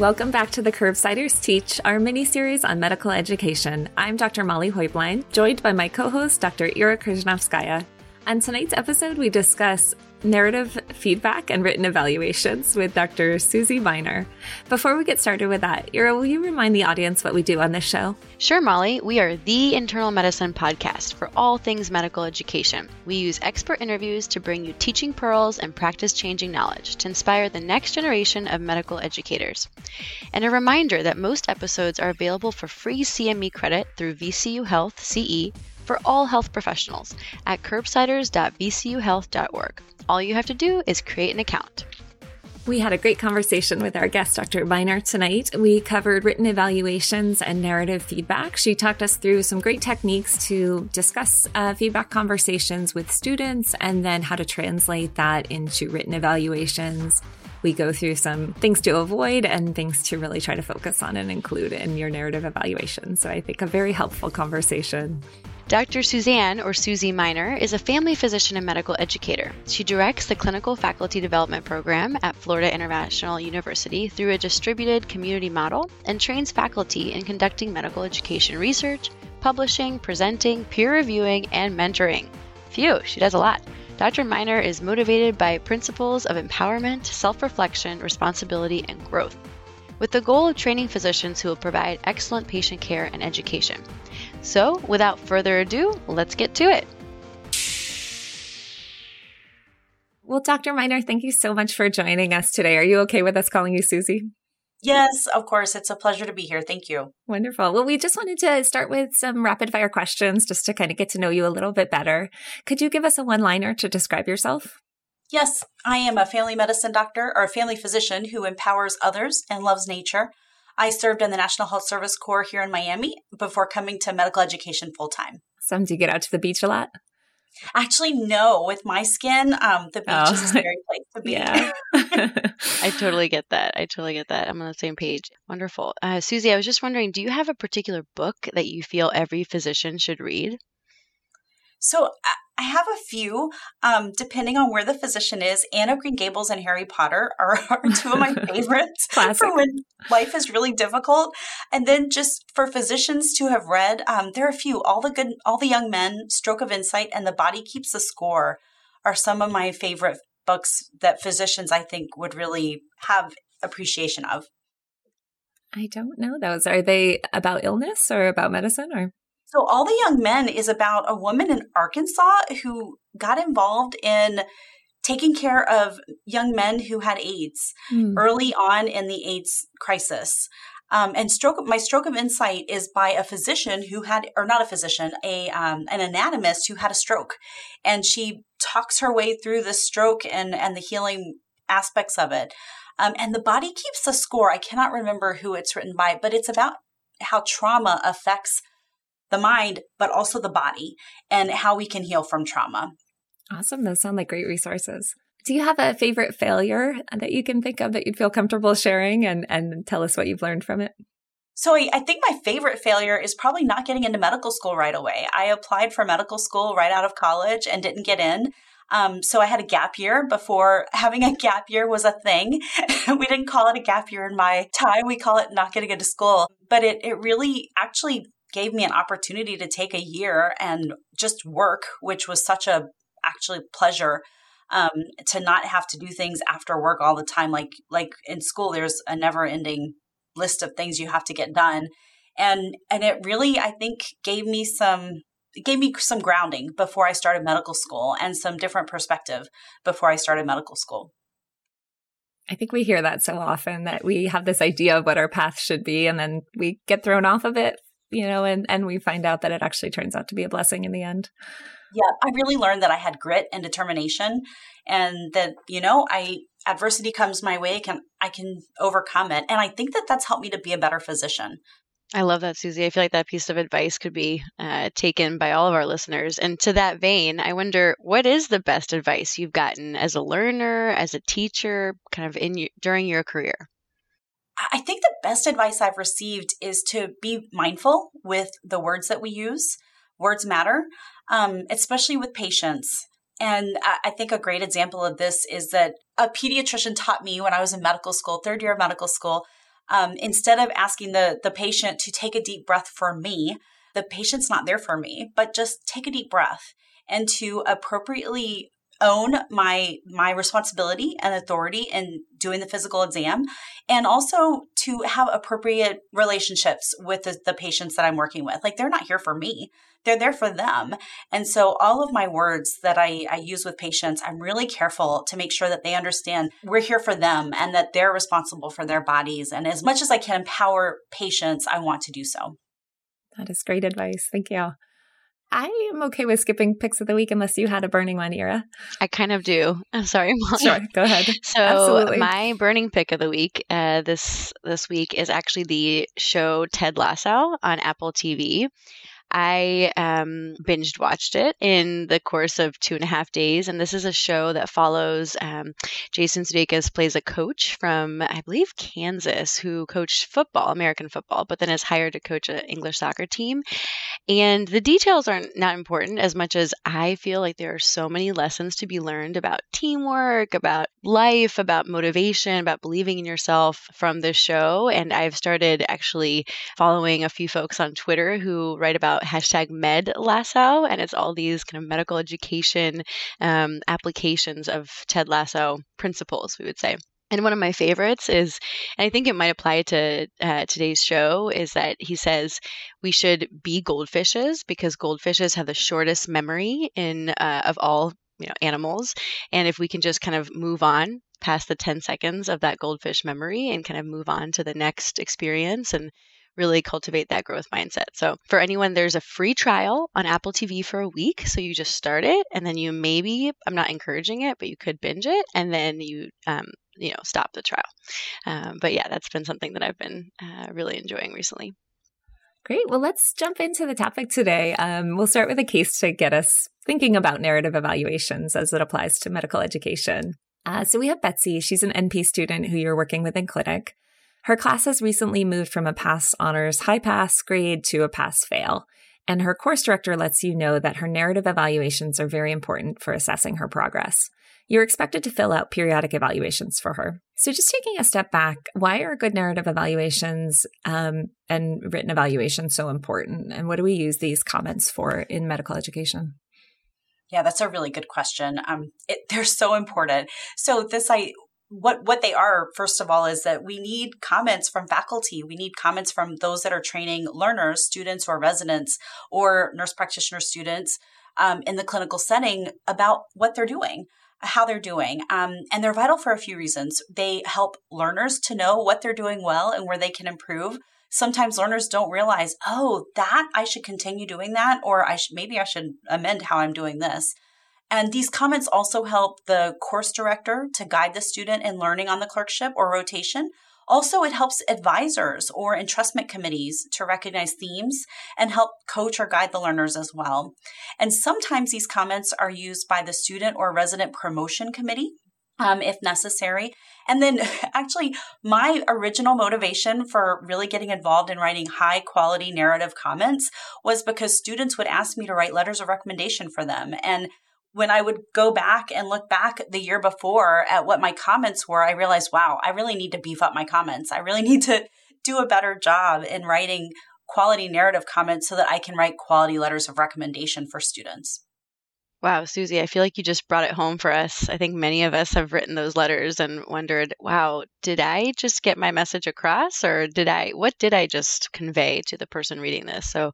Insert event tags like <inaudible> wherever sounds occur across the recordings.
Welcome back to the Curbsiders Teach, our mini series on medical education. I'm Dr. Molly Heublein, joined by my co host, Dr. Era Kryzhanovskaya. On tonight's episode, we discuss narrative feedback and written evaluations with Dr. Susie Minor. Before we get started with that, Era, will you remind the audience what we do on this show? Sure, Molly. We are the internal medicine podcast for all things medical education. We use expert interviews to bring you teaching pearls and practice changing knowledge to inspire the next generation of medical educators. And a reminder that most episodes are available for free CME credit through VCU Health CE for all health professionals at curbsiders.vcuhealth.org. All you have to do is create an account. We had a great conversation with our guest, Dr. Minor, tonight. We covered written evaluations and narrative feedback. She talked us through some great techniques to discuss uh, feedback conversations with students and then how to translate that into written evaluations. We go through some things to avoid and things to really try to focus on and include in your narrative evaluation. So I think a very helpful conversation. Dr. Suzanne, or Susie Minor, is a family physician and medical educator. She directs the Clinical Faculty Development Program at Florida International University through a distributed community model and trains faculty in conducting medical education research, publishing, presenting, peer reviewing, and mentoring. Phew, she does a lot. Dr. Minor is motivated by principles of empowerment, self reflection, responsibility, and growth, with the goal of training physicians who will provide excellent patient care and education. So, without further ado, let's get to it. Well, Dr. Minor, thank you so much for joining us today. Are you okay with us calling you Susie? Yes, of course. It's a pleasure to be here. Thank you. Wonderful. Well, we just wanted to start with some rapid fire questions just to kind of get to know you a little bit better. Could you give us a one liner to describe yourself? Yes, I am a family medicine doctor or a family physician who empowers others and loves nature. I served in the National Health Service Corps here in Miami before coming to medical education full time. Some do you get out to the beach a lot? Actually, no. With my skin, um, the beach oh. is a scary place to be. Yeah. <laughs> <laughs> I totally get that. I totally get that. I'm on the same page. Wonderful. Uh, Susie, I was just wondering do you have a particular book that you feel every physician should read? So I have a few, um, depending on where the physician is. Anne of Green Gables and Harry Potter are, are two of my <laughs> favorites for when life is really difficult. And then just for physicians to have read, um, there are a few. All the good, all the young men, Stroke of Insight, and The Body Keeps the Score are some of my favorite books that physicians I think would really have appreciation of. I don't know those. Are they about illness or about medicine or? So, All the Young Men is about a woman in Arkansas who got involved in taking care of young men who had AIDS mm. early on in the AIDS crisis. Um, and stroke, my stroke of insight is by a physician who had, or not a physician, a um, an anatomist who had a stroke, and she talks her way through the stroke and and the healing aspects of it. Um, and the body keeps the score. I cannot remember who it's written by, but it's about how trauma affects the mind, but also the body and how we can heal from trauma. Awesome. Those sound like great resources. Do you have a favorite failure that you can think of that you'd feel comfortable sharing and, and tell us what you've learned from it? So I think my favorite failure is probably not getting into medical school right away. I applied for medical school right out of college and didn't get in. Um, so I had a gap year before having a gap year was a thing. <laughs> we didn't call it a gap year in my time. We call it not getting into school. But it, it really actually gave me an opportunity to take a year and just work, which was such a actually pleasure um, to not have to do things after work all the time. Like like in school, there's a never ending list of things you have to get done, and and it really I think gave me some it gave me some grounding before I started medical school and some different perspective before I started medical school. I think we hear that so often that we have this idea of what our path should be and then we get thrown off of it you know, and, and we find out that it actually turns out to be a blessing in the end. Yeah, I really learned that I had grit and determination and that, you know, I adversity comes my way, can I can overcome it. And I think that that's helped me to be a better physician. I love that, Susie. I feel like that piece of advice could be uh, taken by all of our listeners. And to that vein, I wonder what is the best advice you've gotten as a learner, as a teacher, kind of in during your career? I think the best advice I've received is to be mindful with the words that we use. Words matter, um, especially with patients. And I think a great example of this is that a pediatrician taught me when I was in medical school, third year of medical school, um, instead of asking the, the patient to take a deep breath for me, the patient's not there for me, but just take a deep breath and to appropriately own my my responsibility and authority in doing the physical exam and also to have appropriate relationships with the, the, patients that i'm working with. Like they're not here for me. They're there for them. And so all of my words that I, I use with patients i'm really careful to make sure that they understand we're here for them and that they're responsible for their bodies. And as much as i can empower patients i want to do so. That is great advice. Thank you I am okay with skipping picks of the week unless you had a burning one, Era. I kind of do. I'm sorry, Molly. Sure, go ahead. <laughs> So Absolutely. my burning pick of the week uh, this this week is actually the show Ted Lasso on Apple TV. I um, binged watched it in the course of two and a half days, and this is a show that follows um, Jason Sudeikis plays a coach from I believe Kansas who coached football, American football, but then is hired to coach an English soccer team. And the details aren't not important as much as I feel like there are so many lessons to be learned about teamwork, about life, about motivation, about believing in yourself from this show. And I've started actually following a few folks on Twitter who write about hashtag med lasso, and it's all these kind of medical education um, applications of Ted Lasso principles, we would say. And one of my favorites is, and I think it might apply to uh, today's show, is that he says we should be goldfishes because goldfishes have the shortest memory in uh, of all you know animals, and if we can just kind of move on past the 10 seconds of that goldfish memory and kind of move on to the next experience and really cultivate that growth mindset. So, for anyone, there's a free trial on Apple TV for a week. So, you just start it and then you maybe, I'm not encouraging it, but you could binge it and then you, um, you know, stop the trial. Um, but yeah, that's been something that I've been uh, really enjoying recently. Great. Well, let's jump into the topic today. Um, we'll start with a case to get us thinking about narrative evaluations as it applies to medical education. Uh, so we have Betsy. She's an NP student who you're working with in clinic. Her class has recently moved from a pass honors high pass grade to a pass fail. And her course director lets you know that her narrative evaluations are very important for assessing her progress. You're expected to fill out periodic evaluations for her. So, just taking a step back, why are good narrative evaluations um, and written evaluations so important? And what do we use these comments for in medical education? Yeah, that's a really good question. Um, it, they're so important. So this I what what they are first of all is that we need comments from faculty. We need comments from those that are training learners students or residents or nurse practitioner students um, in the clinical setting about what they're doing how they're doing um, and they're vital for a few reasons. They help learners to know what they're doing well and where they can improve. Sometimes learners don't realize oh that i should continue doing that or i should maybe i should amend how i'm doing this and these comments also help the course director to guide the student in learning on the clerkship or rotation. Also, it helps advisors or entrustment committees to recognize themes and help coach or guide the learners as well. And sometimes these comments are used by the student or resident promotion committee um, if necessary. And then, <laughs> actually, my original motivation for really getting involved in writing high quality narrative comments was because students would ask me to write letters of recommendation for them. And when I would go back and look back the year before at what my comments were, I realized, wow, I really need to beef up my comments. I really <laughs> need to do a better job in writing quality narrative comments so that I can write quality letters of recommendation for students. Wow, Susie, I feel like you just brought it home for us. I think many of us have written those letters and wondered, wow, did I just get my message across or did I, what did I just convey to the person reading this? So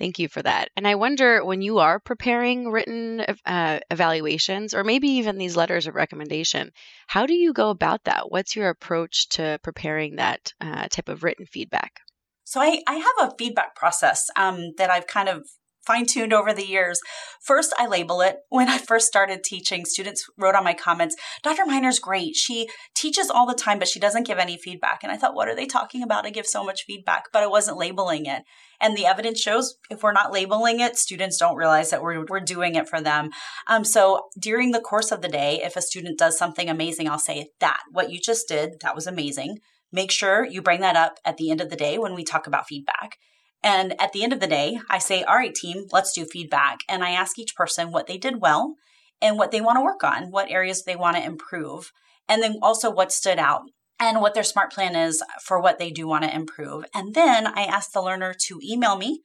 Thank you for that. And I wonder when you are preparing written uh, evaluations or maybe even these letters of recommendation, how do you go about that? What's your approach to preparing that uh, type of written feedback? So I, I have a feedback process um, that I've kind of fine tuned over the years. First, I label it. When I first started teaching, students wrote on my comments, Dr. Minor's great. She teaches all the time, but she doesn't give any feedback. And I thought, what are they talking about? I give so much feedback, but I wasn't labeling it. And the evidence shows if we're not labeling it, students don't realize that we're, we're doing it for them. Um, so during the course of the day, if a student does something amazing, I'll say, that, what you just did, that was amazing. Make sure you bring that up at the end of the day when we talk about feedback. And at the end of the day, I say, all right, team, let's do feedback. And I ask each person what they did well and what they want to work on, what areas they want to improve, and then also what stood out and what their smart plan is for what they do want to improve. And then I ask the learner to email me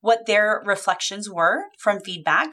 what their reflections were from feedback.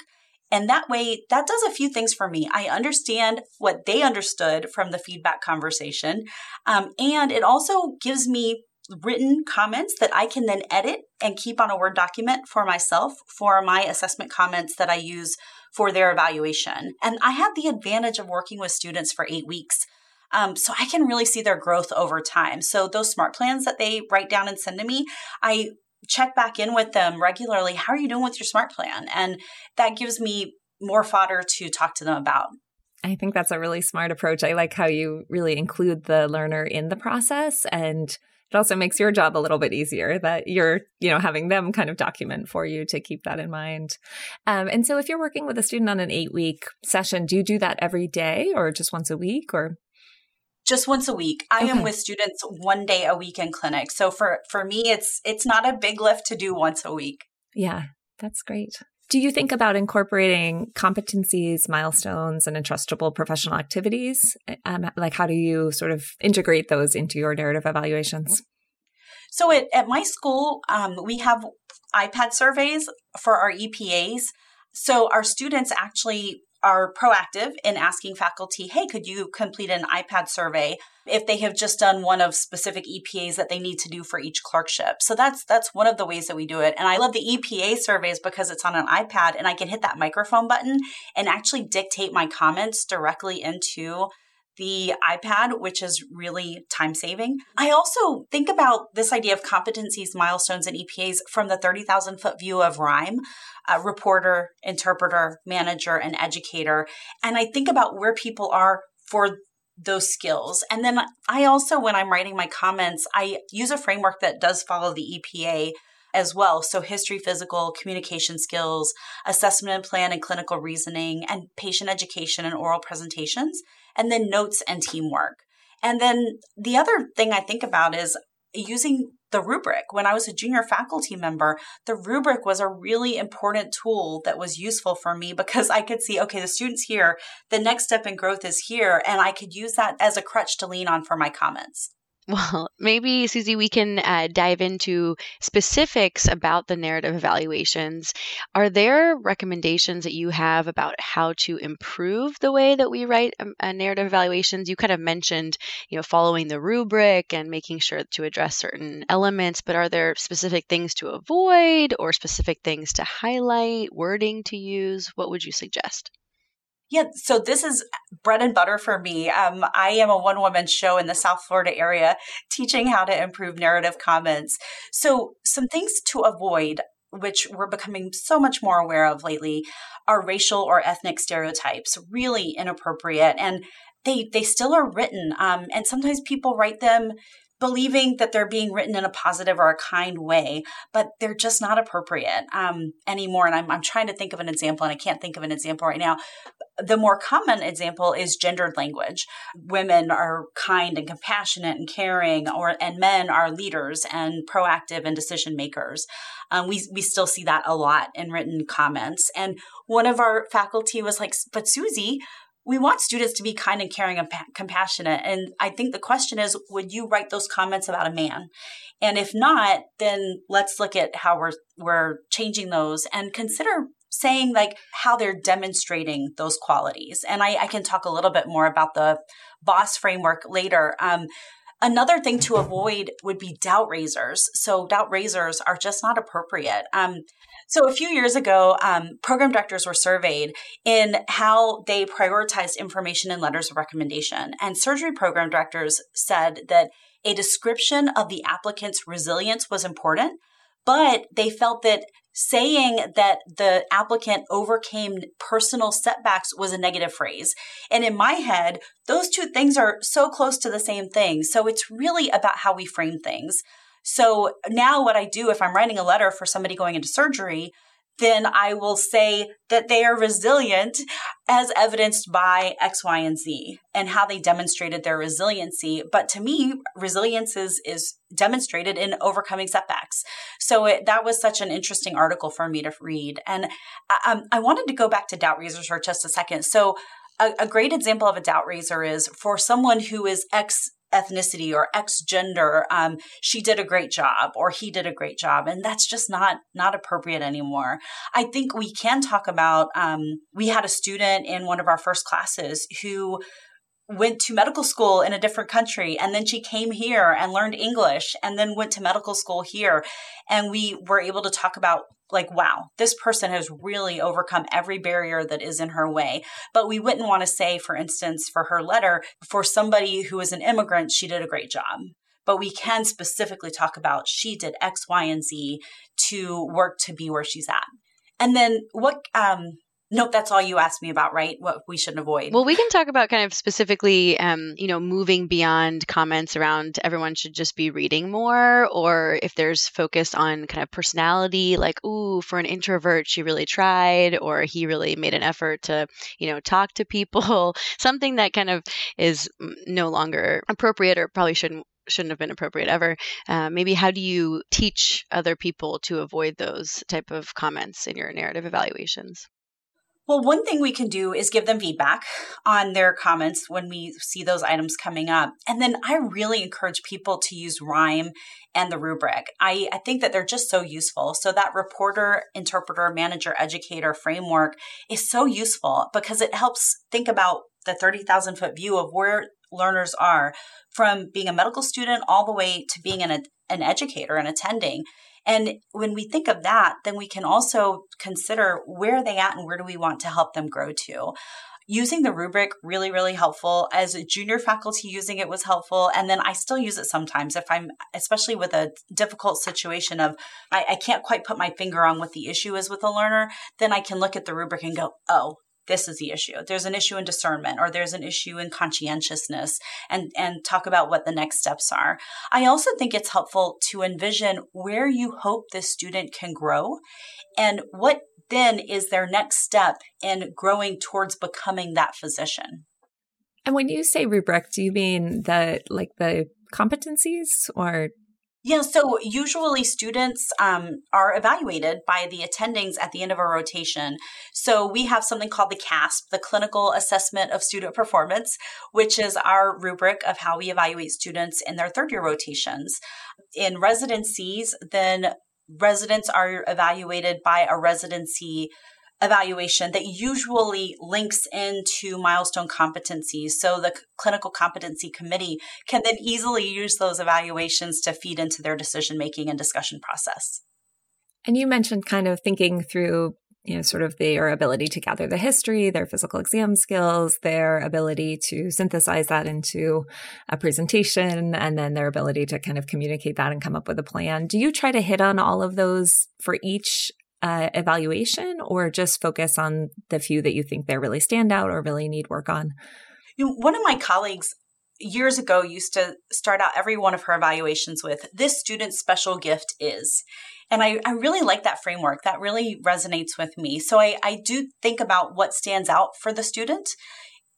And that way, that does a few things for me. I understand what they understood from the feedback conversation. Um, and it also gives me written comments that I can then edit and keep on a Word document for myself for my assessment comments that I use for their evaluation. And I have the advantage of working with students for eight weeks. Um, so I can really see their growth over time. So those smart plans that they write down and send to me, I check back in with them regularly. How are you doing with your smart plan? And that gives me more fodder to talk to them about. I think that's a really smart approach. I like how you really include the learner in the process and it also makes your job a little bit easier that you're you know having them kind of document for you to keep that in mind. Um, and so if you're working with a student on an eight week session do you do that every day or just once a week or? Just once a week. I okay. am with students one day a week in clinic. So for for me it's it's not a big lift to do once a week. Yeah that's great do you think about incorporating competencies, milestones, and entrustable professional activities? Um, like, how do you sort of integrate those into your narrative evaluations? So, at, at my school, um, we have iPad surveys for our EPAs. So, our students actually are proactive in asking faculty, hey, could you complete an iPad survey if they have just done one of specific EPAs that they need to do for each clerkship. So that's that's one of the ways that we do it. And I love the EPA surveys because it's on an iPad and I can hit that microphone button and actually dictate my comments directly into the iPad, which is really time saving. I also think about this idea of competencies, milestones, and EPAs from the 30,000 foot view of uh, reporter, interpreter, manager, and educator. And I think about where people are for those skills. And then I also, when I'm writing my comments, I use a framework that does follow the EPA as well. So, history, physical, communication skills, assessment and plan and clinical reasoning, and patient education and oral presentations and then notes and teamwork. And then the other thing I think about is using the rubric. When I was a junior faculty member, the rubric was a really important tool that was useful for me because I could see, okay, the student's here, the next step in growth is here, and I could use that as a crutch to lean on for my comments. Well, <laughs> maybe, Susie, we can uh, dive into specifics about the narrative evaluations. Are there recommendations that you have about how to improve the way that we write um, uh, narrative evaluations? You kind of mentioned, you know, following the rubric and making sure to address certain elements, but are there specific things to avoid or specific things to highlight, wording to use? What would you suggest? Yeah, so this is bread and butter for me. Um, I am a one woman show in the South Florida area teaching how to improve narrative comments. So, some things to avoid, which we're becoming so much more aware of lately, are racial or ethnic stereotypes, really inappropriate. And they, they still are written. Um, and sometimes people write them believing that they're being written in a positive or a kind way, but they're just not appropriate um, anymore. And I'm, I'm trying to think of an example, and I can't think of an example right now. The more common example is gendered language. Women are kind and compassionate and caring, or and men are leaders and proactive and decision makers. Um, we we still see that a lot in written comments. And one of our faculty was like, "But Susie, we want students to be kind and caring and compassionate. And I think the question is, would you write those comments about a man? And if not, then let's look at how we're we're changing those and consider saying like how they're demonstrating those qualities. And I, I can talk a little bit more about the boss framework later. Um, Another thing to avoid would be doubt raisers. So doubt raisers are just not appropriate. Um, so a few years ago, um, program directors were surveyed in how they prioritized information in letters of recommendation. And surgery program directors said that a description of the applicant's resilience was important, but they felt that saying that the applicant overcame personal setbacks was a negative phrase. And in my head, those two things are so close to the same thing. So it's really about how we frame things. So now what I do if I'm writing a letter for somebody going into surgery, then I will say that they are resilient as evidenced by X, Y, and Z and how they demonstrated their resiliency. But to me, resilience is, is demonstrated in overcoming setbacks. So it, that was such an interesting article for me to read. And um, I wanted to go back to doubt raisers for just a second. So a, a great example of a doubt raiser is for someone who is X ethnicity or X gender, um, she did a great job or he did a great job, and that's just not not appropriate anymore. I think we can talk about. Um, we had a student in one of our first classes who went to medical school in a different country and then she came here and learned English and then went to medical school here and we were able to talk about like wow this person has really overcome every barrier that is in her way. But we wouldn't want to say for instance for her letter for somebody who is an immigrant she did a great job. But we can specifically talk about she did x y and z to work to be where she's at. And then what um Nope, that's all you asked me about, right? What we shouldn't avoid. Well, we can talk about kind of specifically, um, you know, moving beyond comments around everyone should just be reading more, or if there's focus on kind of personality, like, ooh, for an introvert, she really tried, or he really made an effort to, you know, talk to people. <laughs> Something that kind of is no longer appropriate, or probably shouldn't shouldn't have been appropriate ever. Uh, maybe how do you teach other people to avoid those type of comments in your narrative evaluations? Well, one thing we can do is give them feedback on their comments when we see those items coming up. And then I really encourage people to use RIME and the rubric. I, I think that they're just so useful. So that reporter, interpreter, manager, educator framework is so useful because it helps think about the 30,000 foot view of where learners are from being a medical student all the way to being an, an educator and attending. And when we think of that, then we can also consider where are they at and where do we want to help them grow to. Using the rubric really really helpful. As a junior faculty using it was helpful. And then i still use it sometimes if i'm especially with a difficult situation of I, I, can't quite put my finger on what the issue is with a learner then i can look at the rubric and go oh this is the issue. There's an issue in discernment or there's an issue in conscientiousness and, and talk about what the next steps are. I also think it's helpful to envision where you hope this student can grow and what then is their next step in growing towards becoming that physician. And when you say rubric, do you mean the like the competencies or yeah, so usually students um, are evaluated by the attendings at the end of a rotation. So we have something called the CASP, the Clinical Assessment of Student Performance, which is our rubric of how we evaluate students in their third year rotations. In residencies, then residents are evaluated by a residency evaluation that usually links into milestone competencies. So the clinical competency committee can then easily use those evaluations to feed into their decision making and discussion process. And you mentioned kind of thinking through you know, sort of their ability to gather the history, their physical exam skills, their ability to synthesize that into a presentation, and then their ability to kind of communicate that and come up with a plan. Do you try to hit on all of those for each uh, evaluation or just focus on the few that you think they really stand out or really need work on? You know, one of my colleagues years ago used to start out every one of her evaluations with this student's special gift is. And I, I really like that framework. That really resonates with me. So I, I do think about what stands out for the student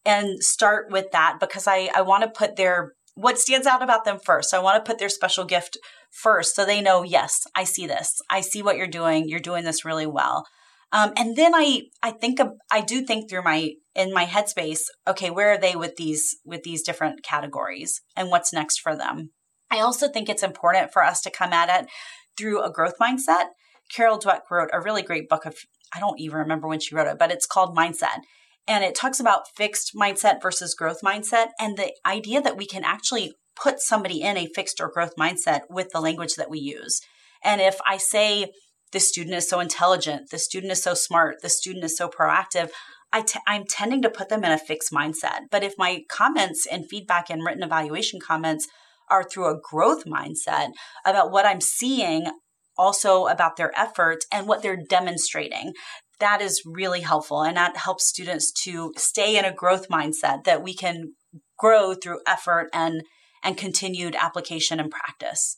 and start with that because I, I want to put their what stands out about them first. I want to put their special gift first so they know, yes, I see this. I see what you're doing. You're doing this really well. Um, and then I, I think of, I do think through my, in my headspace, okay, where are they with these, with these different categories and what's next for them? I also think it's important for us to come at it through a growth mindset. Carol Dweck wrote a really great book of, I don't even remember when she wrote it, but it's called Mindset. And it talks about fixed mindset versus growth mindset and the idea that we can actually put somebody in a fixed or growth mindset with the language that we use. And if I say, the student is so intelligent, the student is so smart, the student is so proactive, i t- I'm tending to put them in a fixed mindset. But if my comments and feedback and written evaluation comments are through a growth mindset about what I'm seeing also about their effort and what they're demonstrating. That is really helpful. And that helps students to stay in a growth mindset that we can grow through effort and, and continued application and practice.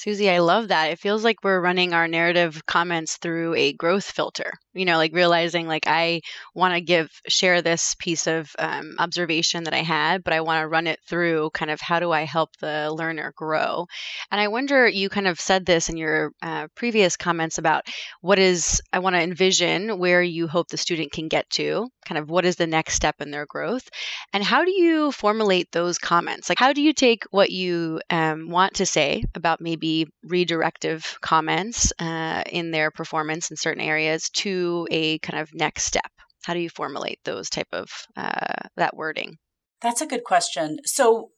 Susie, I love that. It feels like we're running our narrative comments through a growth filter. You know, like realizing like I want to give share this piece of um, observation that I had, but I want to run it through kind of how do I help the learner grow. And I wonder, you kind of said this in your uh, previous comments about what is I want to envision where you hope the student can get to. Kind of what is the next step in their growth, and how do you formulate those comments? Like how do you take what you um, want to say about maybe be redirective comments uh, in their performance in certain areas to a kind of next step? How do you formulate those type of uh, that wording? That's a good question. So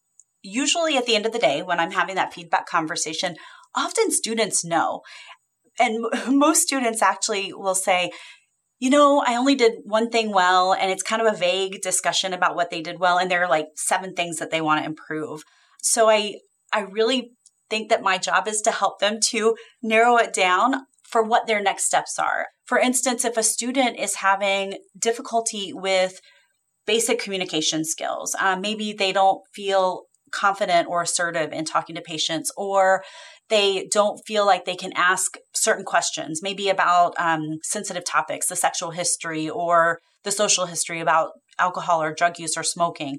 usually at the end of the day, when I'm having that feedback conversation, often students know. And <laughs> most students actually will say, you know, I only did one thing well, and it's kind of a vague discussion about what they did well, and there are like seven things that they want to improve. So I I really think that my job is to help them to narrow it down for what their next steps are. For instance, if a student is having difficulty with basic communication skills, um, maybe they don't feel confident or assertive in talking to patients, or they don't feel like they can ask certain questions, maybe about um, sensitive topics, the sexual history or the social history about alcohol or drug use or smoking.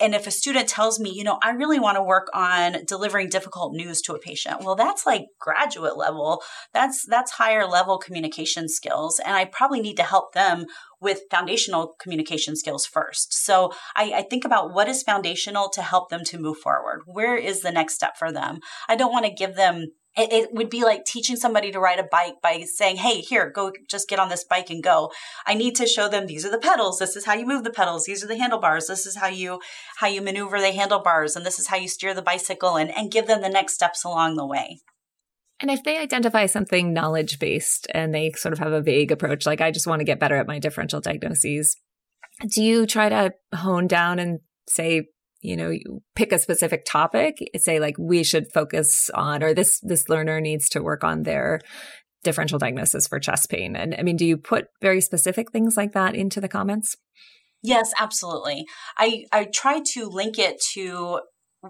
And if a student tells me, you know, I really want to work on delivering difficult news to a patient, well, that's like graduate level. That's that's higher level communication skills. And I probably need to help them with foundational communication skills first. So I, I, think about what is foundational to help them to move forward. Where is the next step for them? I don't want to give them it, it, would be like teaching somebody to ride a bike by saying, Hey, here, go just get on this bike and go. I need to show them these are the pedals. This is how you move the pedals. These are the handlebars. This is how you, how you maneuver the handlebars. And this is how you steer the bicycle and, and give them the next steps along the way. And if they identify something knowledge based and they sort of have a vague approach, like I just want to get better at my differential diagnoses, do you try to hone down and say, you know, you pick a specific topic, say like we should focus on, or this, this learner needs to work on their differential diagnosis for chest pain. And I mean, do you put very specific things like that into the comments? Yes, absolutely. I, I try to link it to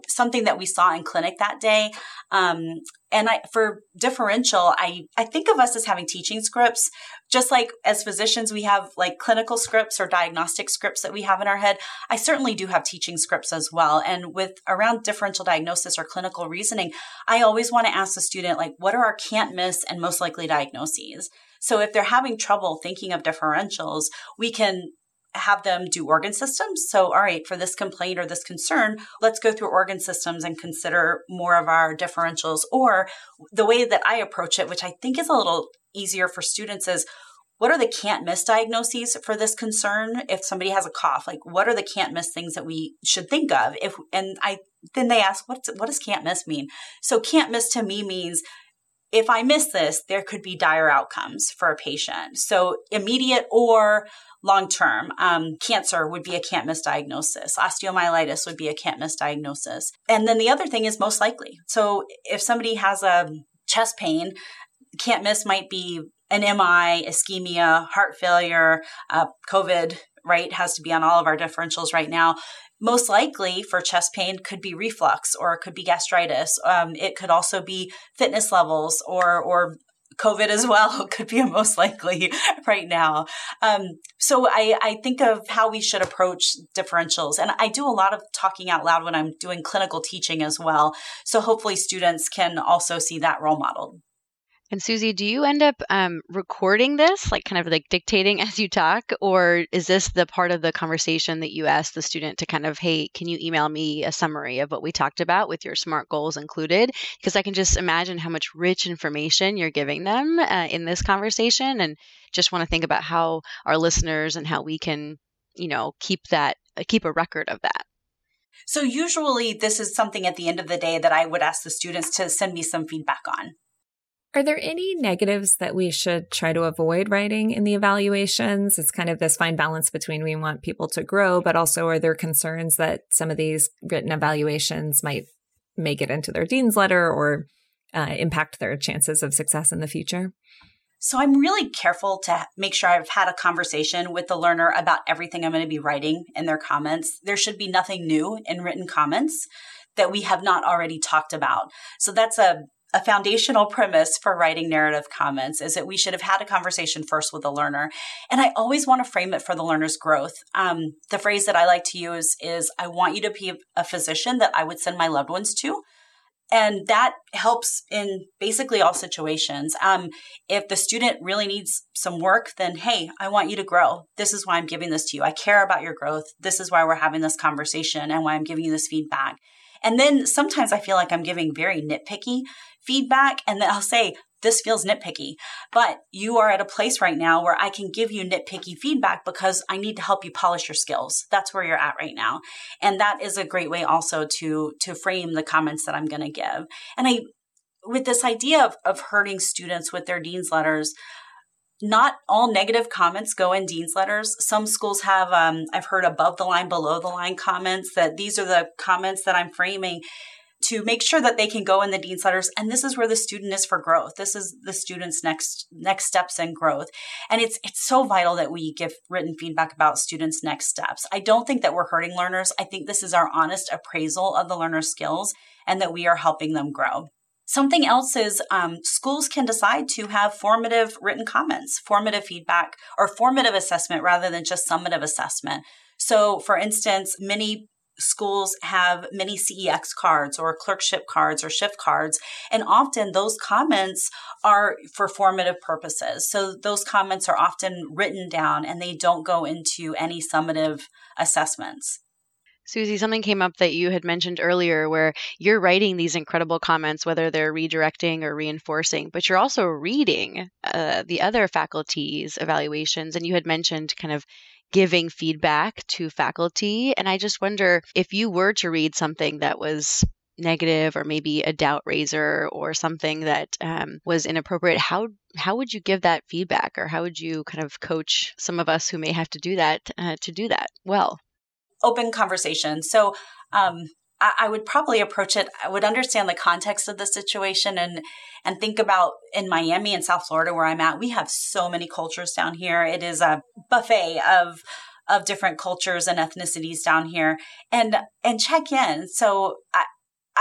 something that we saw in clinic that day. Um, and I, for differential, I, I think of us as having teaching scripts, just like as physicians, we have like clinical scripts or diagnostic scripts that we have in our head. I certainly do have teaching scripts as well. And with around differential diagnosis or clinical reasoning, I always want to ask the student, like, what are our can't miss and most likely diagnoses? So if they're having trouble thinking of differentials, we can have them do organ systems. So, all right, for this complaint or this concern, let's go through organ systems and consider more of our differentials. Or the way that I approach it, which I think is a little easier for students, is what are the can't miss diagnoses for this concern? If somebody has a cough, like what are the can't miss things that we should think of? If and I then they ask, what's what does can't miss mean? So can't miss to me means if I miss this, there could be dire outcomes for a patient. So immediate or long term. Um, cancer would be a can't miss diagnosis. Osteomyelitis would be a can't miss diagnosis. And then the other thing is most likely. So if somebody has a chest pain, can't miss might be an MI, ischemia, heart failure, uh, COVID, right, has to be on all of our differentials right now. Most likely for chest pain could be reflux or it could be gastritis. Um, it could also be fitness levels or or COVID as <laughs> well could be most likely <laughs> right now. Um, so I, I think of how we should approach differentials. And I do a lot of talking out loud when I'm doing clinical teaching as well. So hopefully students can also see that role model. And Susie, do you end up um, recording this, like kind of like dictating <laughs> as you talk, or is this the part of the conversation that you ask the student to kind of, hey, can you email me a summary of what we talked about with your SMART goals included? Because I can just imagine how much rich information you're giving them uh, in this conversation, and just want to think about how our listeners and how we can, you know, keep that uh, keep a record of that. So usually this is something at the end of the day that I would ask the students to send me some feedback on. Are there any negatives that we should try to avoid writing in the evaluations? It's kind of this fine balance between we want people to grow, but also are there concerns that some of these written evaluations might make it into their dean's letter or uh, impact their chances of success in the future? So I'm really careful to make sure I've had a conversation with the learner about everything I'm going to be writing in their comments. There should be nothing new in written comments that we have not already talked about. So that's a a foundational premise for writing narrative comments is that we should have had a conversation first with the learner. And I always want to frame it for the learner's growth. Um, the phrase that I like to use is I want you to be a physician that I would send my loved ones to. And that helps in basically all situations. Um, if the student really needs some work, then hey, I want you to grow. This is why I'm giving this to you. I care about your growth. This is why we're having this conversation and why I'm giving you this feedback. And then sometimes I feel like I'm giving very nitpicky feedback, and then I'll say, this feels nitpicky, but you are at a place right now where I can give you nitpicky feedback because I need to help you polish your skills. That's where you're at right now. And that is a great way also to, to frame the comments that I'm going to give. And I, with this idea of, of hurting students with their dean's letters, not all negative comments go in dean's letters. Some schools have, um, I've heard above the line, below the line comments that these are the comments that I'm framing to make sure that they can go in the dean's letters and this is where the student is for growth. This is the student's next next steps and growth. And it's it's so vital that we give written feedback about students next steps. I don't think that we're hurting learners. I think this is our honest appraisal of the learner's skills and that we are helping them grow. Something else is um, schools can decide to have formative written comments, formative feedback, or formative assessment rather than just summative assessment. So, for instance, many schools have mini-CEX cards or clerkship cards or shift cards. And often those comments are for formative purposes. So those comments are often written down and they don't go into any summative assessments. Susie, something came up that you had mentioned earlier where you're writing these incredible comments, whether they're redirecting or reinforcing, but you're also reading uh, the other faculty's evaluations. And you had mentioned kind of giving feedback to faculty. And I just wonder if you were to read something that was negative or maybe a doubt raiser or something that um, was inappropriate how how would you give that feedback or how would you kind of coach some of us who may have to do that uh, to do that well open conversation so um, I, I would probably approach it. I would understand the context of the situation and and think about in Miami and South Florida where I'm at. We have so many cultures down here. It is a buffet of of different cultures and ethnicities down here, and and check in. So I,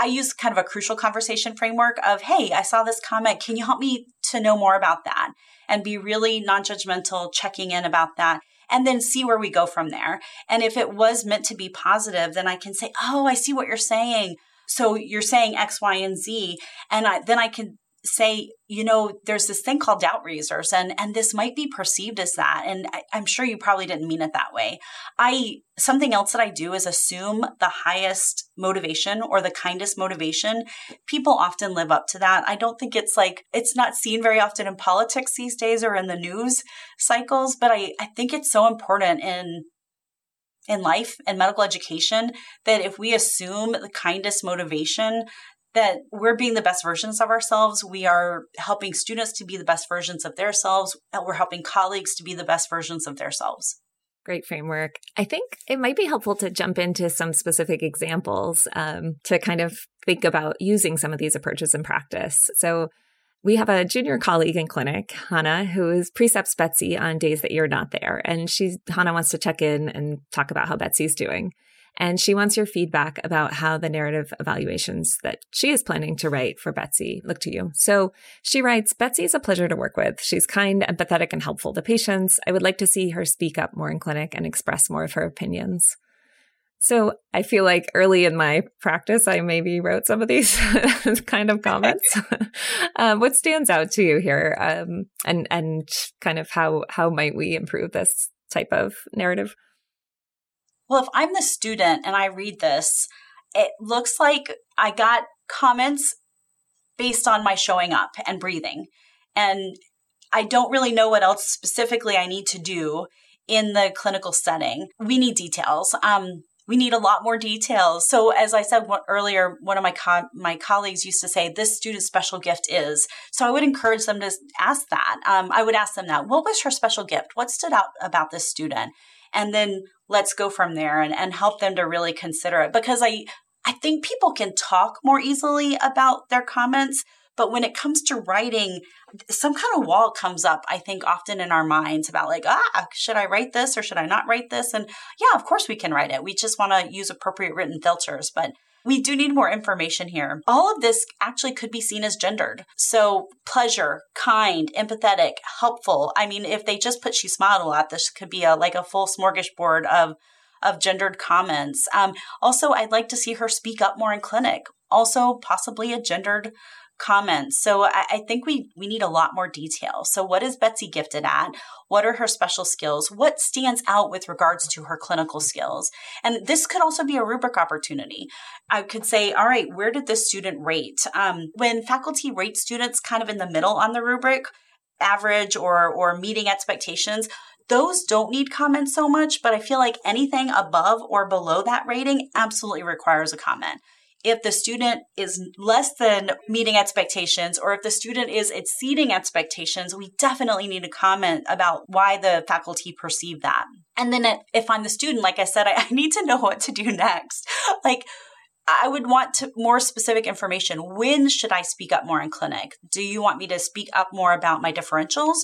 I use kind of a crucial conversation framework of, hey, I saw this comment. Can you help me to know more about that? And be really non judgmental, checking in about that and then see where we go from there. And if it was meant to be positive, then I can say, Oh, I see what you're saying. So you're saying X, Y, and Z. And I, then I can say, you know, there's this thing called doubt raisers, and and this might be perceived as that. And I, I'm sure you probably didn't mean it that way. I something else that I do is assume the highest motivation or the kindest motivation. People often live up to that. I don't think it's like it's not seen very often in politics these days or in the news cycles, but I, I think it's so important in in life and medical education that if we assume the kindest motivation that we're being the best versions of ourselves. We are helping students to be the best versions of themselves. We're helping colleagues to be the best versions of themselves. Great framework. I think it might be helpful to jump into some specific examples um, to kind of think about using some of these approaches in practice. So, we have a junior colleague in clinic, Hannah, who is precepts Betsy on days that you're not there. And she, Hannah wants to check in and talk about how Betsy's doing. And she wants your feedback about how the narrative evaluations that she is planning to write for Betsy look to you. So she writes Betsy is a pleasure to work with. She's kind, empathetic, and helpful to patients. I would like to see her speak up more in clinic and express more of her opinions. So I feel like early in my practice, I maybe wrote some of these <laughs> kind of comments. um, <laughs> what stands out to you here, um, and and kind of how how might we improve this type of narrative? Well, if I'm the student and I read this, it looks like I got comments based on my showing up and breathing. And I don't really know what else specifically I need to do in the clinical setting. We need details. Um, we need a lot more details. So, as I said earlier, one of my co- my colleagues used to say, "This student's special gift is." So, I would encourage them to ask that. Um, I would ask them that. What was her special gift? What stood out about this student? and then let's go from there and, and help them to really consider it because I I think people can talk more easily about their comments, But when it comes to writing, some kind of wall comes up, I think, often in our minds about like, ah, should I write this or should I not write this? And yeah, of course we can write it. We just want to use appropriate written filters. But we do need more information here. All of this actually could be seen as gendered. So, pleasure, kind, empathetic, helpful. I mean, if they just put she smiled a lot, this could be a like a full smorgasbord of of gendered comments. Um, also, I'd like to see her speak up more in clinic. Also, possibly a gendered comments. So I, I, think we we need a lot more detail. So what is Betsy gifted at? What are her special skills? What stands out with regards to her clinical skills? And this could also be a rubric opportunity. I could say, all right, where did this student rate? Um, when faculty rate students kind of in the middle on the rubric, average or or meeting expectations, those don't need comments so much, but I feel like anything above or below that rating absolutely requires a comment if the student is less than meeting expectations or if the student is exceeding expectations, we definitely need to comment about why the faculty perceive that. And then if I'm the student, like I said, <laughs> I, need to know what to do next. Like, I would want to, more specific information. When should I speak up more in clinic? Do you want me to speak up more about my differentials?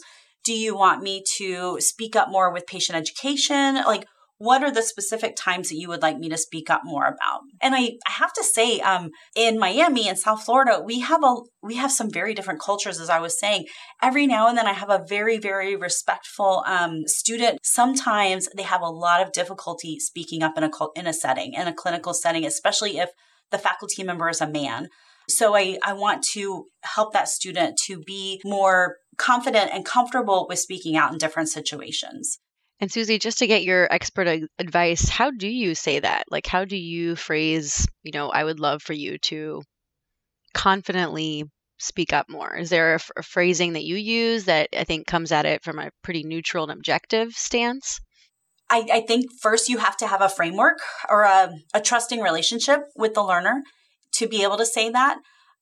Do you want me to speak up more with patient education? Like, what are the specific times that you would like me to speak up more about? And i, I have to say um, in miami and south florida we have a we have some very different cultures as i was saying. Every now and then i have a very very respectful um, student. Sometimes they have a lot of difficulty speaking up in a in a setting in a clinical setting especially if the faculty member is a man. So I, I want to help that student to be more confident and comfortable with speaking out in different situations. And Susie, just to get your expert advice, how do you say that? Like, how do you phrase, you know, I would love for you to confidently speak up more? Is there a, a phrasing that you use that I think comes at it from a pretty neutral and objective stance? I, I think first you have to have a framework or a, a trusting relationship with the learner to be able to say that.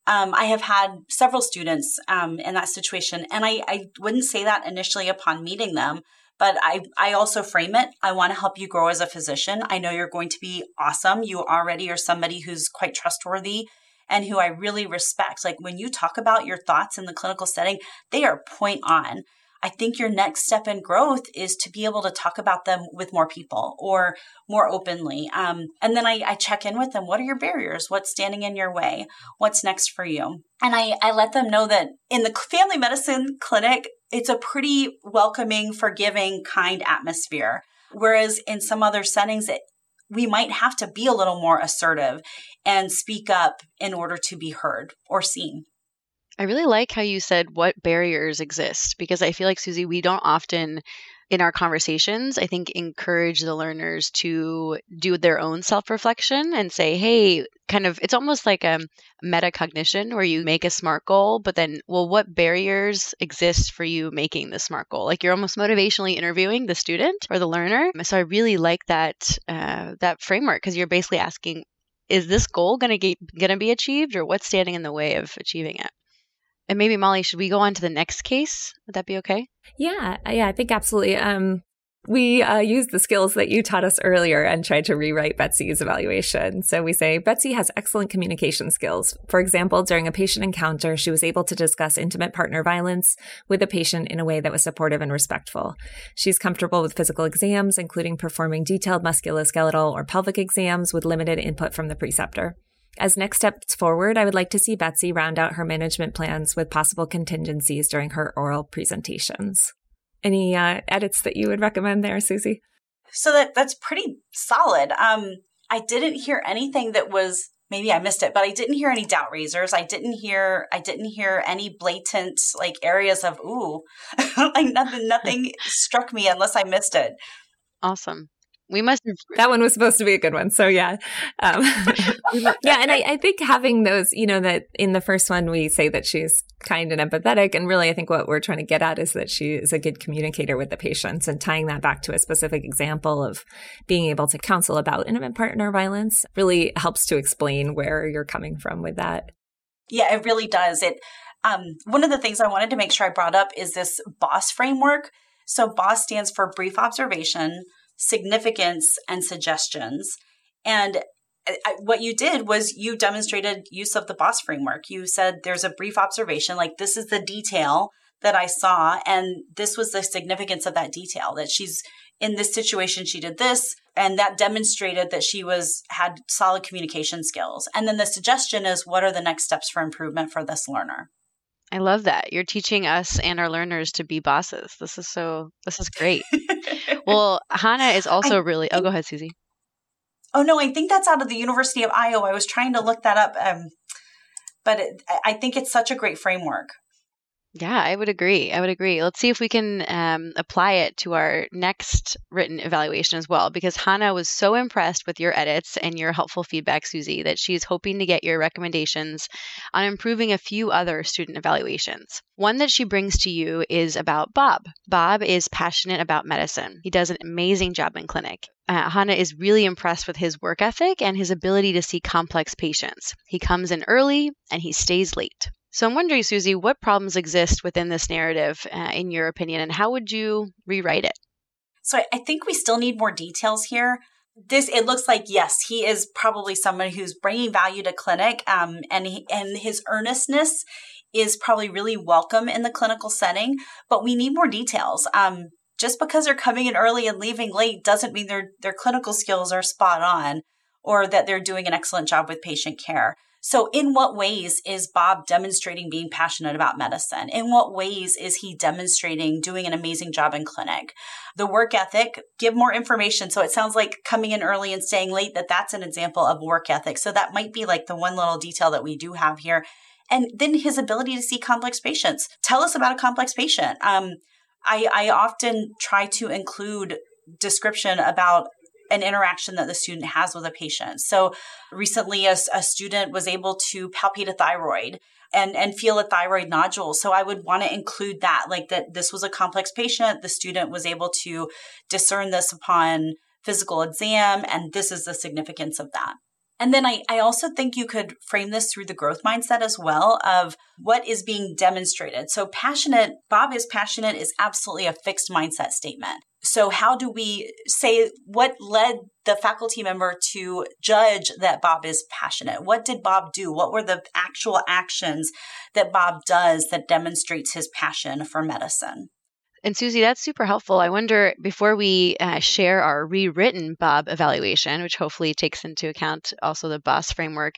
Um, I have had several students um, in that situation, and I, I wouldn't say that initially upon meeting them, but I, I also frame it. I want to help you grow as a physician. I know you're going to be awesome. You already are somebody who's quite trustworthy and who I really respect. Like when you talk about your thoughts in the clinical setting, they are point on. I think your next step in growth is to be able to talk about them with more people or more openly. Um, and then I, I, check in with them. What are your barriers? What's standing in your way? What's next for you? And I, I let them know that in the family medicine clinic, it's a pretty welcoming, forgiving, kind atmosphere. Whereas in some other settings, it, we might have to be a little more assertive and speak up in order to be heard or seen. I really like how you said what barriers exist because I feel like, Susie, we don't often in our conversations, I think encourage the learners to do their own self reflection and say, hey, kind of, it's almost like a metacognition where you make a SMART goal, but then, well, what barriers exist for you making the SMART goal? Like you're almost motivationally interviewing the student or the learner. So I really like that uh, that framework because you're basically asking, is this goal going to get going to be achieved or what's standing in the way of achieving it? And maybe Molly, should we go on to the next case? Would that be okay? Yeah, yeah, I think absolutely. Um, we uh, used the skills that you taught us earlier and tried to rewrite Betsy's evaluation. So we say Betsy has excellent communication skills. For example, during a patient encounter, she was able to discuss intimate partner violence with the patient in a way that was supportive and respectful. She's comfortable with physical exams, including performing detailed musculoskeletal or pelvic exams with limited input from the preceptor. As next steps forward, I would like to see Betsy round out her management plans with possible contingencies during her oral presentations. Any uh, edits that you would recommend there, Susie? So that that's pretty solid. Um, I didn't hear anything that was maybe I missed it, but I didn't hear any doubt raisers. I didn't hear I didn't hear any blatant like areas of ooh, <laughs> like nothing nothing struck me unless I missed it. Awesome we must have <laughs> that one was supposed to be a good one so yeah. Um, <laughs> yeah and I, I, think having those you know that in the first one we say that she's kind and empathetic and really i think what we're trying to get at is that she is a good communicator with the patients and tying that back to a specific example of being able to counsel about intimate partner violence really helps to explain where you're coming from with that. Yeah it really does. It um, one of the things i wanted to make sure i brought up is this boss framework. So boss stands for brief observation significance and suggestions. And uh, what you did was you demonstrated use of the boss framework. You said there's a brief observation, like this is the detail that I saw, and this was the significance of that detail that she's in this situation she did this and that demonstrated that she was had solid communication skills and then the suggestion is what are the next steps for improvement for this learner I love that. You're teaching us and our learners to be bosses. This is so this is great. <laughs> well, Hannah is also I, really Oh, go ahead, Susie. Oh no, I think that's out of the University of Iowa. I was trying to look that up um, but it, I think it's such a great framework. Yeah, I would agree. I would agree. Let's see if we can um, apply it to our next written evaluation as well, because Hannah was so impressed with your edits and your helpful feedback, Susie, that she's hoping to get your recommendations on improving a few other student evaluations. One that she brings to you is about Bob. Bob is passionate about medicine. He does an amazing job in clinic. Uh, Hannah is really impressed with his work ethic and his ability to see complex patients. He comes in early and he stays late. So I'm wondering, Susie, what problems exist within this narrative, uh, in your opinion, and how would you rewrite it? So I think we still need more details here. This it looks like yes, he is probably someone who's bringing value to clinic, um, and he, and his earnestness is probably really welcome in the clinical setting. But we need more details. Um, just because they're coming in early and leaving late doesn't mean their their clinical skills are spot on or that they're doing an excellent job with patient care. So, in what ways is Bob demonstrating being passionate about medicine? In what ways is he demonstrating doing an amazing job in clinic? The work ethic, give more information. So, it sounds like coming in early and staying late, that that's an example of work ethic. So, that might be like the one little detail that we do have here. And then his ability to see complex patients. Tell us about a complex patient. Um, I, I often try to include description about an interaction that the student has with a patient. So recently, a, a student was able to palpate a thyroid and and feel a thyroid nodule. So i would want to include that like that this was a complex patient. The student was able to discern this upon physical exam and this is the significance of that and then I, I also think you could frame this through the growth mindset as well of what is being demonstrated. So passionate, Bob is passionate is absolutely a fixed mindset statement. So how do we say what led the faculty member to judge that Bob is passionate? What did Bob do? What were the actual actions that Bob does that demonstrates his passion for medicine? And Susie, that's super helpful. I wonder before we uh, share our rewritten Bob evaluation, which hopefully takes into account also the BOSS framework,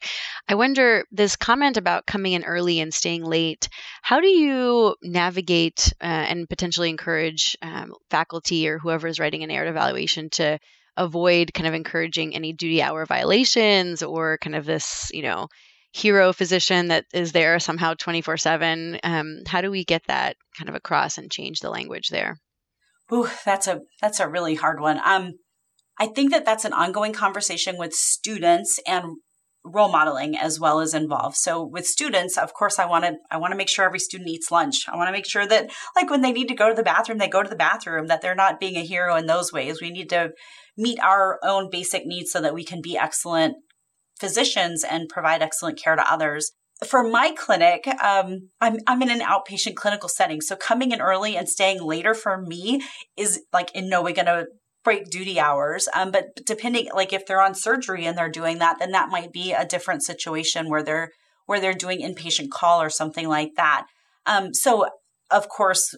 I wonder this comment about coming in early and staying late. How do you navigate uh, and potentially encourage um, faculty or whoever is writing a narrative evaluation to avoid kind of encouraging any duty hour violations or kind of this, you know, hero physician that is there somehow 24 um, 7 how do we get that kind of across and change the language there? Ooh, that's a that's a really hard one. Um i think that that's an ongoing conversation with students and role modeling as well as involved. So with students of course i want to i want to make sure every student eats lunch. I want to make sure that like when they need to go to the bathroom they go to the bathroom that they're not being a hero in those ways. We need to meet our own basic needs so that we can be excellent physicians and provide excellent care to others. For my clinic, um, I'm, I'm in an outpatient clinical setting. So coming in early and staying later for me is like in no way going to break duty hours. Um, but depending, like if they're on surgery and they're doing that, then that might be a different situation where they're where they're doing inpatient call or something like that. Um, so of course,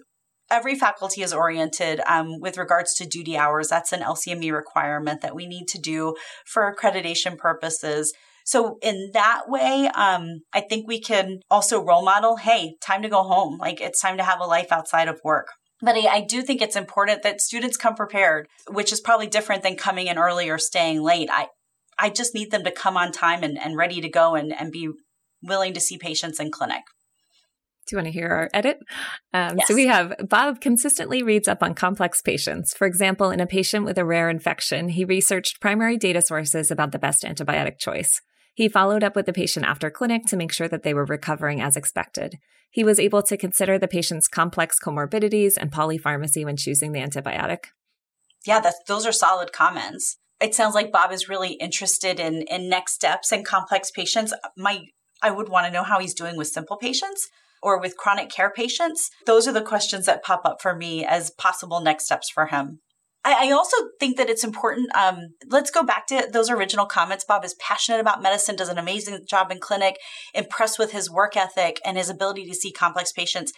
every faculty is oriented um, with regards to duty hours. That's an LCME requirement that we need to do for accreditation purposes. So in that way, um, I think we can also role model, hey, time to go home. Like it's time to have a life outside of work. But I, I do think it's important that students come prepared, which is probably different than coming in early or staying late. I, I just need them to come on time and, and ready to go and, and be willing to see patients in clinic. Do you want to hear our edit? Um, yes. So we have Bob consistently reads up on complex patients. For example, in a patient with a rare infection, he researched primary data sources about the best antibiotic choice. He followed up with the patient after clinic to make sure that they were recovering as expected. He was able to consider the patient's complex comorbidities and polypharmacy when choosing the antibiotic. Yeah, that's, those are solid comments. It sounds like Bob is really interested in, in next steps and complex patients. My, I would want to know how he's doing with simple patients or with chronic care patients? Those are the questions that pop up for me as possible next steps for him. I, also think that it's important. Um, let's go back to those original comments. Bob is passionate about medicine, does an amazing job in clinic, impressed with his work ethic and his ability to see complex patients.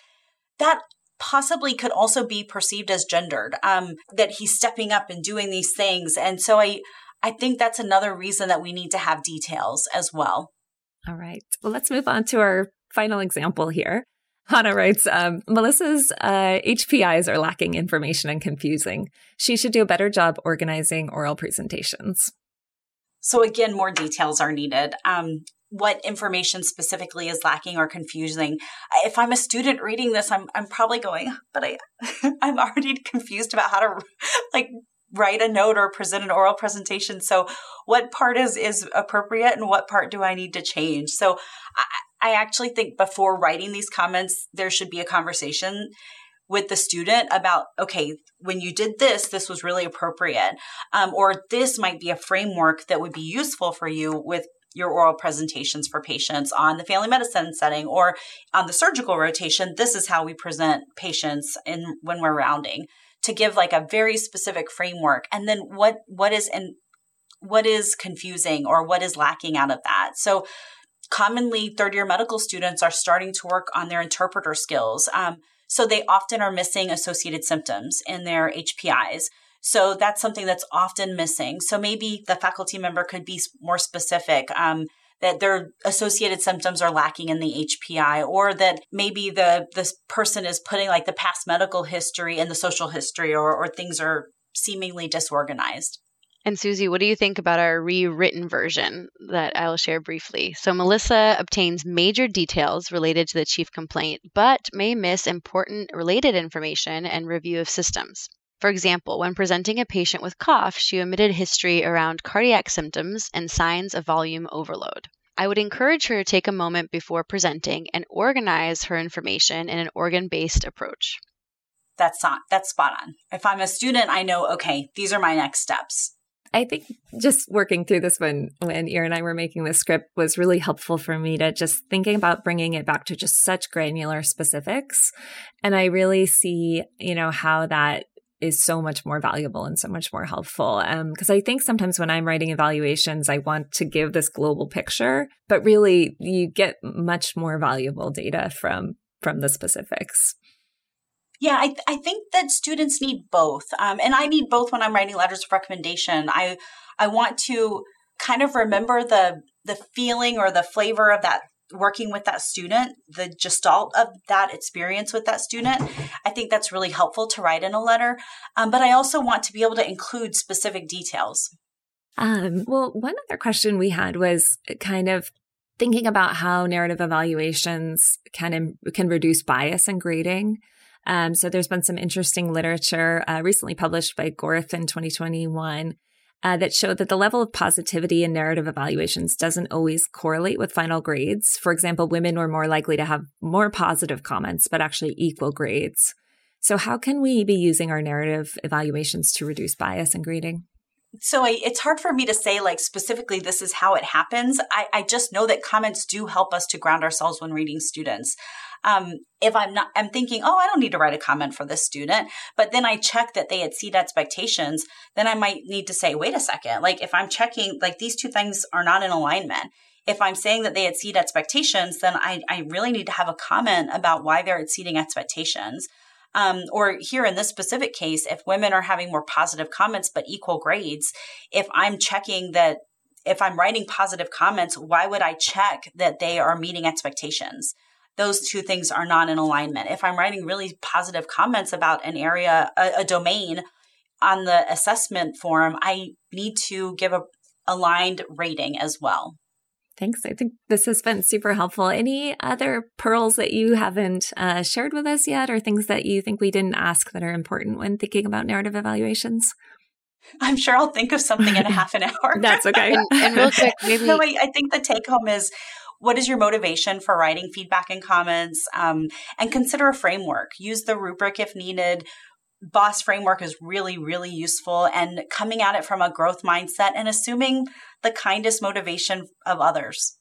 That possibly could also be perceived as gendered, um, that he's stepping up and doing these things. And so I, I think that's another reason that we need to have details as well. All right. Well, let's move on to our final example here. Hannah writes, um, Melissa's uh, HPIs are lacking information and confusing. She should do a better job organizing oral presentations. So, again, more details are needed. Um, what information specifically is lacking or confusing. If I'm a student reading this, I'm I'm probably going, but I <laughs> I'm already confused about how to like write a note or present an oral presentation. So what part is is appropriate and what part do I need to change? So I, I actually think before writing these comments, there should be a conversation with the student about okay when you did this this was really appropriate um, or this might be a framework that would be useful for you with your oral presentations for patients on the family medicine setting or on the surgical rotation. This is how we present patients in when we're rounding to give like a very specific framework. And then what what is and what is confusing or what is lacking out of that? So commonly third year medical students are starting to work on their interpreter skills um, so they often are missing associated symptoms in their hpis so that's something that's often missing so maybe the faculty member could be more specific um, that their associated symptoms are lacking in the HPI, or that maybe the this person is putting like the past medical history and the social history, or, or things are seemingly disorganized. And Susie, what do you think about our rewritten version that I'll share briefly? So, Melissa obtains major details related to the chief complaint, but may miss important related information and review of systems. For example, when presenting a patient with cough, she omitted history around cardiac symptoms and signs of volume overload. I would encourage her to take a moment before presenting and organize her information in an organ based approach. That's not, that's spot on. If I'm a student, I know, okay, these are my next steps. I think just working through this when when Era and I were making the script was really helpful for me to just thinking about bringing it back to just such granular specifics. And I really see, you know, how that is so much more valuable and so much more helpful. Because um, I think sometimes when I'm writing evaluations, I want to give this global picture, but really you get much more valuable data from from the specifics. Yeah, I, th- I think that students need both, um, and I need both when I'm writing letters of recommendation. I I want to kind of remember the the feeling or the flavor of that working with that student, the gestalt of that experience with that student, I think that's really helpful to write in a letter. Um, but I also want to be able to include specific details. Um, well, one other question we had was kind of thinking about how narrative evaluations can can reduce bias in grading. Um, so there's been some interesting literature uh, recently published by Gorth in 2021 uh, that showed that the level of positivity in narrative evaluations doesn't always correlate with final grades. For example, women were more likely to have more positive comments, but actually equal grades. So, how can we be using our narrative evaluations to reduce bias in grading? So I, it's hard for me to say like specifically this is how it happens. I, I just know that comments do help us to ground ourselves when reading students um, if I'm not, I'm thinking, oh, I don't need to write a comment for this student, but then I check that they exceed expectations, then I might need to say, wait a second, like if I'm checking, like these two things are not in alignment. If I'm saying that they exceed expectations, then I, I really need to have a comment about why they're exceeding expectations. Um, or here in this specific case, if women are having more positive comments but equal grades, if I'm checking that if I'm writing positive comments, why would I check that they are meeting expectations? Those two things are not in alignment. If I'm writing really positive comments about an area, a, a domain on the assessment form, I need to give a aligned rating as well. Thanks. I think this has been super helpful. Any other pearls that you haven't uh, shared with us yet, or things that you think we didn't ask that are important when thinking about narrative evaluations? I'm sure I'll think of something in a <laughs> half an hour. That's okay. and, and, real quick, <laughs> maybe. No, I, I think the take home is what is your motivation for writing feedback and comments? Um, and consider a framework. Use the rubric if needed. Boss framework is really, really useful and coming at it from a growth mindset and assuming the kindest motivation of others.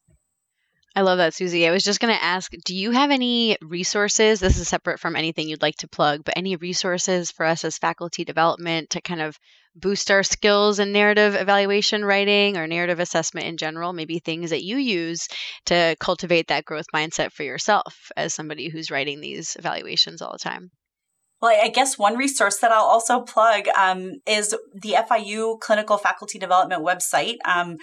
I love that, Susie. I was just going to ask do you have any resources? This is separate from anything you'd like to plug, but any resources for us as faculty development to kind of boost our skills in narrative evaluation writing or narrative assessment in general? Maybe things that you use to cultivate that growth mindset for yourself as somebody who's writing these evaluations all the time? Well, I guess one resource that I'll also plug um, is the FIU Clinical Faculty Development website. Um,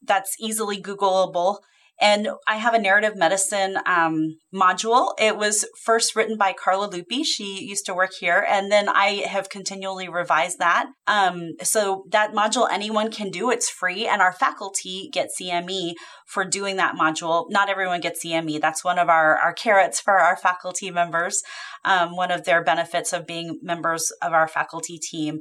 that's easily Googleable. And I have a narrative medicine um, module. It was first written by Carla Lupi. She used to work here. And then I have continually revised that. Um, so that module anyone can do. It's free. And our faculty get CME for doing that module. Not everyone gets CME. That's one of our, our carrots for our faculty members. Um, one of their benefits of being members of our faculty team.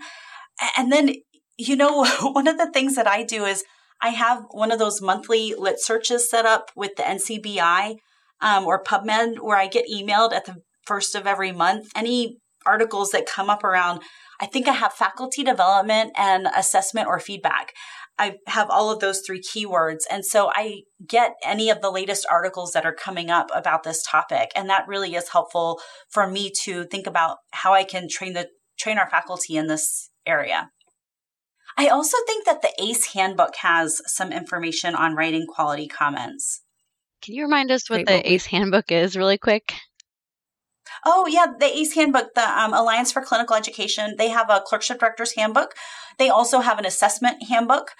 And then, you know, <laughs> one of the things that I do is I have one of those monthly lit searches set up with the NCBI um, or PubMed where I get emailed at the first of every month any articles that come up around. I think I have faculty development and assessment or feedback. I have all of those three keywords. And so I get any of the latest articles that are coming up about this topic. And that really is helpful for me to think about how I can train the train our faculty in this area. I also think that the ACE handbook has some information on writing quality comments. Can you remind us what the ACE handbook is, really quick? Oh, yeah, the ACE handbook, the um, Alliance for Clinical Education, they have a clerkship director's handbook. They also have an assessment handbook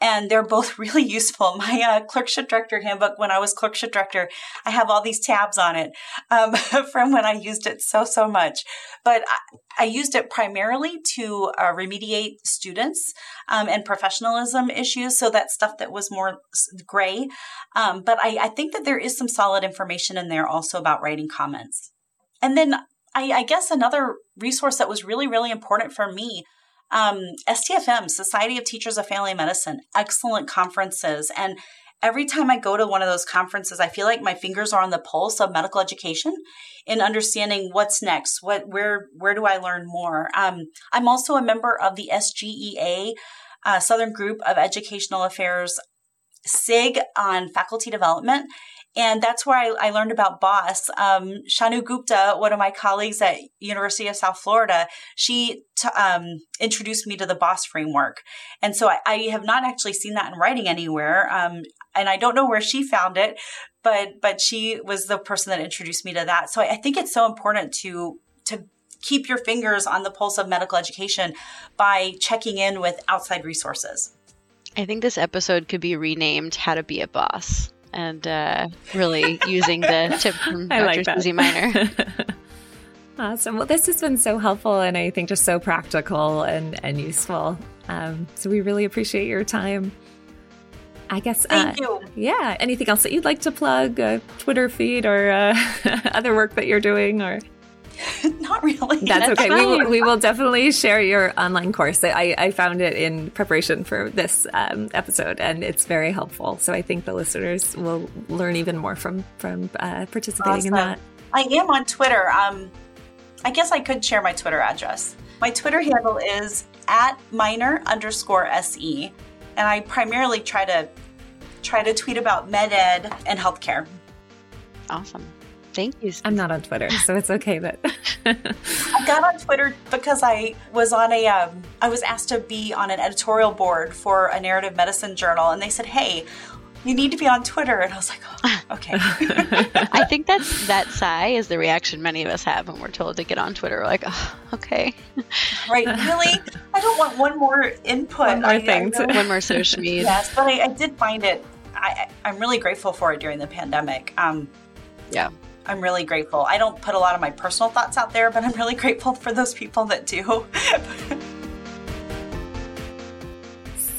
and they're both <laughs> really useful. My uh, clerkship director handbook, when I was clerkship director, I have all these tabs on it um, <laughs> from when I used it so, so much. But I, I used it primarily to uh, remediate students um, and professionalism issues. So that stuff that was more gray. Um, but I, I, think that there is some solid information in there also about writing comments. And then I, I guess another resource that was really, really important for me um, STFM, Society of Teachers of Family Medicine, excellent conferences. And every time I go to one of those conferences, I feel like my fingers are on the pulse of medical education in understanding what's next. What, where, where do I learn more? Um, I'm also a member of the SGEA, uh, Southern Group of Educational Affairs SIG on faculty development. And that's where I, I learned about BOSS. Um, Shanu Gupta, one of my colleagues at University of South Florida, she t- um, introduced me to the BOSS framework. And so I, I, have not actually seen that in writing anywhere. Um, and I don't know where she found it, but but she was the person that introduced me to that. So I, I think it's so important to to keep your fingers on the pulse of medical education by checking in with outside resources. I think this episode could be renamed How to Be a Boss and uh, really using the <laughs> tip from Dr. Like Susie Minor. <laughs> awesome. Well, this has been so helpful and I think just so practical and, and useful. Um, so we really appreciate your time. I guess. Thank uh, you. Yeah. Anything else that you'd like to plug? A Twitter feed or uh, <laughs> other work that you're doing or? <laughs> Not really. That's, That's okay. We, we, will definitely share your online course. I, I found it in preparation for this um, episode, and it's very helpful. So I think the listeners will learn even more from from uh, participating awesome. in that. I am on Twitter. Um, I guess I could share my Twitter address. My Twitter handle is at Minor underscore se, and I primarily try to try to tweet about med ed and healthcare. Awesome. Thank you. I'm not on Twitter, so it's okay. But <laughs> I got on Twitter because I was on a, um, I was asked to be on an editorial board for a narrative medicine journal, and they said, "Hey, you need to be on Twitter," and I was like, oh, <laughs> "Okay." <laughs> I think that's that sigh is the reaction many of us have when we're told to get on Twitter. We're like, oh, "Okay." Right? Really? I don't want one more input. One more I, thing. I one more social media. Yes, but I, I did find it. I, I'm really grateful for it during the pandemic. Um, yeah. I'm really grateful. I don't put a lot of my personal thoughts out there, but I'm really grateful for those people that do.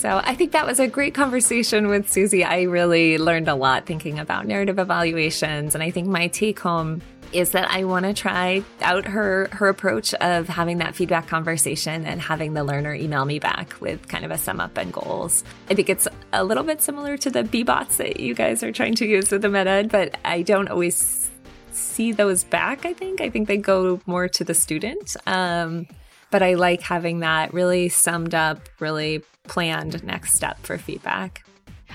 So I think that was a great conversation with Susie. I really learned a lot thinking about narrative evaluations. And I think my take home is that I want to try out her her approach of having that feedback conversation and having the learner email me back with kind of a sum up and goals. I think it's a little bit similar to the BBOTs that you guys are trying to use with the MedEd, but I don't always see those back, I think. I think they go more to the student. Um, but I like having that really summed up, really planned next step for feedback.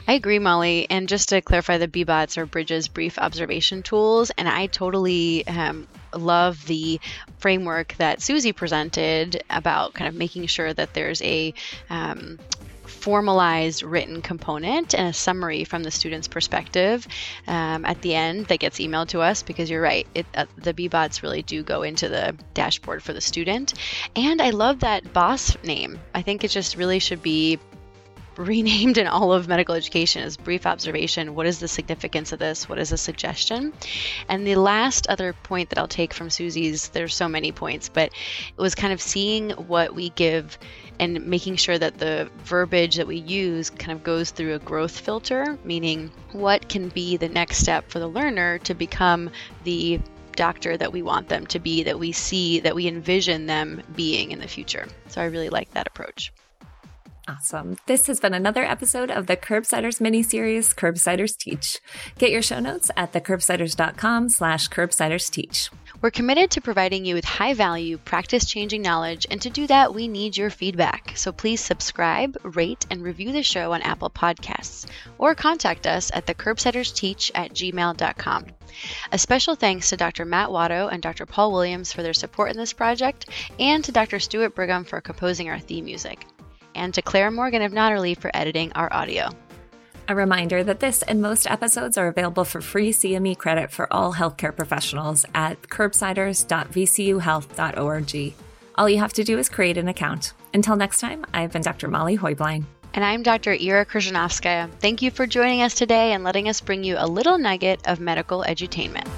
I agree, Molly. And just to clarify, the BBOTs are Bridges Brief Observation Tools. And I totally um, love the framework that Susie presented about kind of making sure that there's a um, formalized written component and a summary from the student's perspective um, at the end that gets emailed to us because you're right it, uh, the bbots really do go into the dashboard for the student and i love that boss name i think it just really should be <laughs> renamed in all of medical education as brief observation. What is the significance of this? What is a suggestion? And the last other point that I'll take from Susie's, there's so many points, but it was kind of seeing what we give and making sure that the verbiage that we use kind of goes through a growth filter, meaning what can be the next step for the learner to become the doctor that we want them to be, that we see, that we envision them being in the future. So I really like that approach. Awesome. This has been another episode of the Curbsiders mini-series, Curbsiders Teach. Get your show notes at thecurbsiders.com slash curbsiders teach. We're committed to providing you with high value, practice changing knowledge, and to do that, we need your feedback. So please subscribe, rate, and review the show on Apple Podcasts, or contact us at thecurbsidersteach at gmail.com. A special thanks to Dr. Matt Watto and Dr. Paul Williams for their support in this project, and to Dr. Stuart Brigham for composing our theme music and to Clair Morgan of Nodderly for editing our audio. A reminder that this and most episodes are available for free CME credit for all healthcare professionals at curbsiders.vcuhealth.org. All you have to do is create an account. Until next time, I've been Dr. Molly Heublein. And I'm Dr. Era Kryzhanovskaya. Thank you for joining us today and letting us bring you a little nugget of medical edutainment.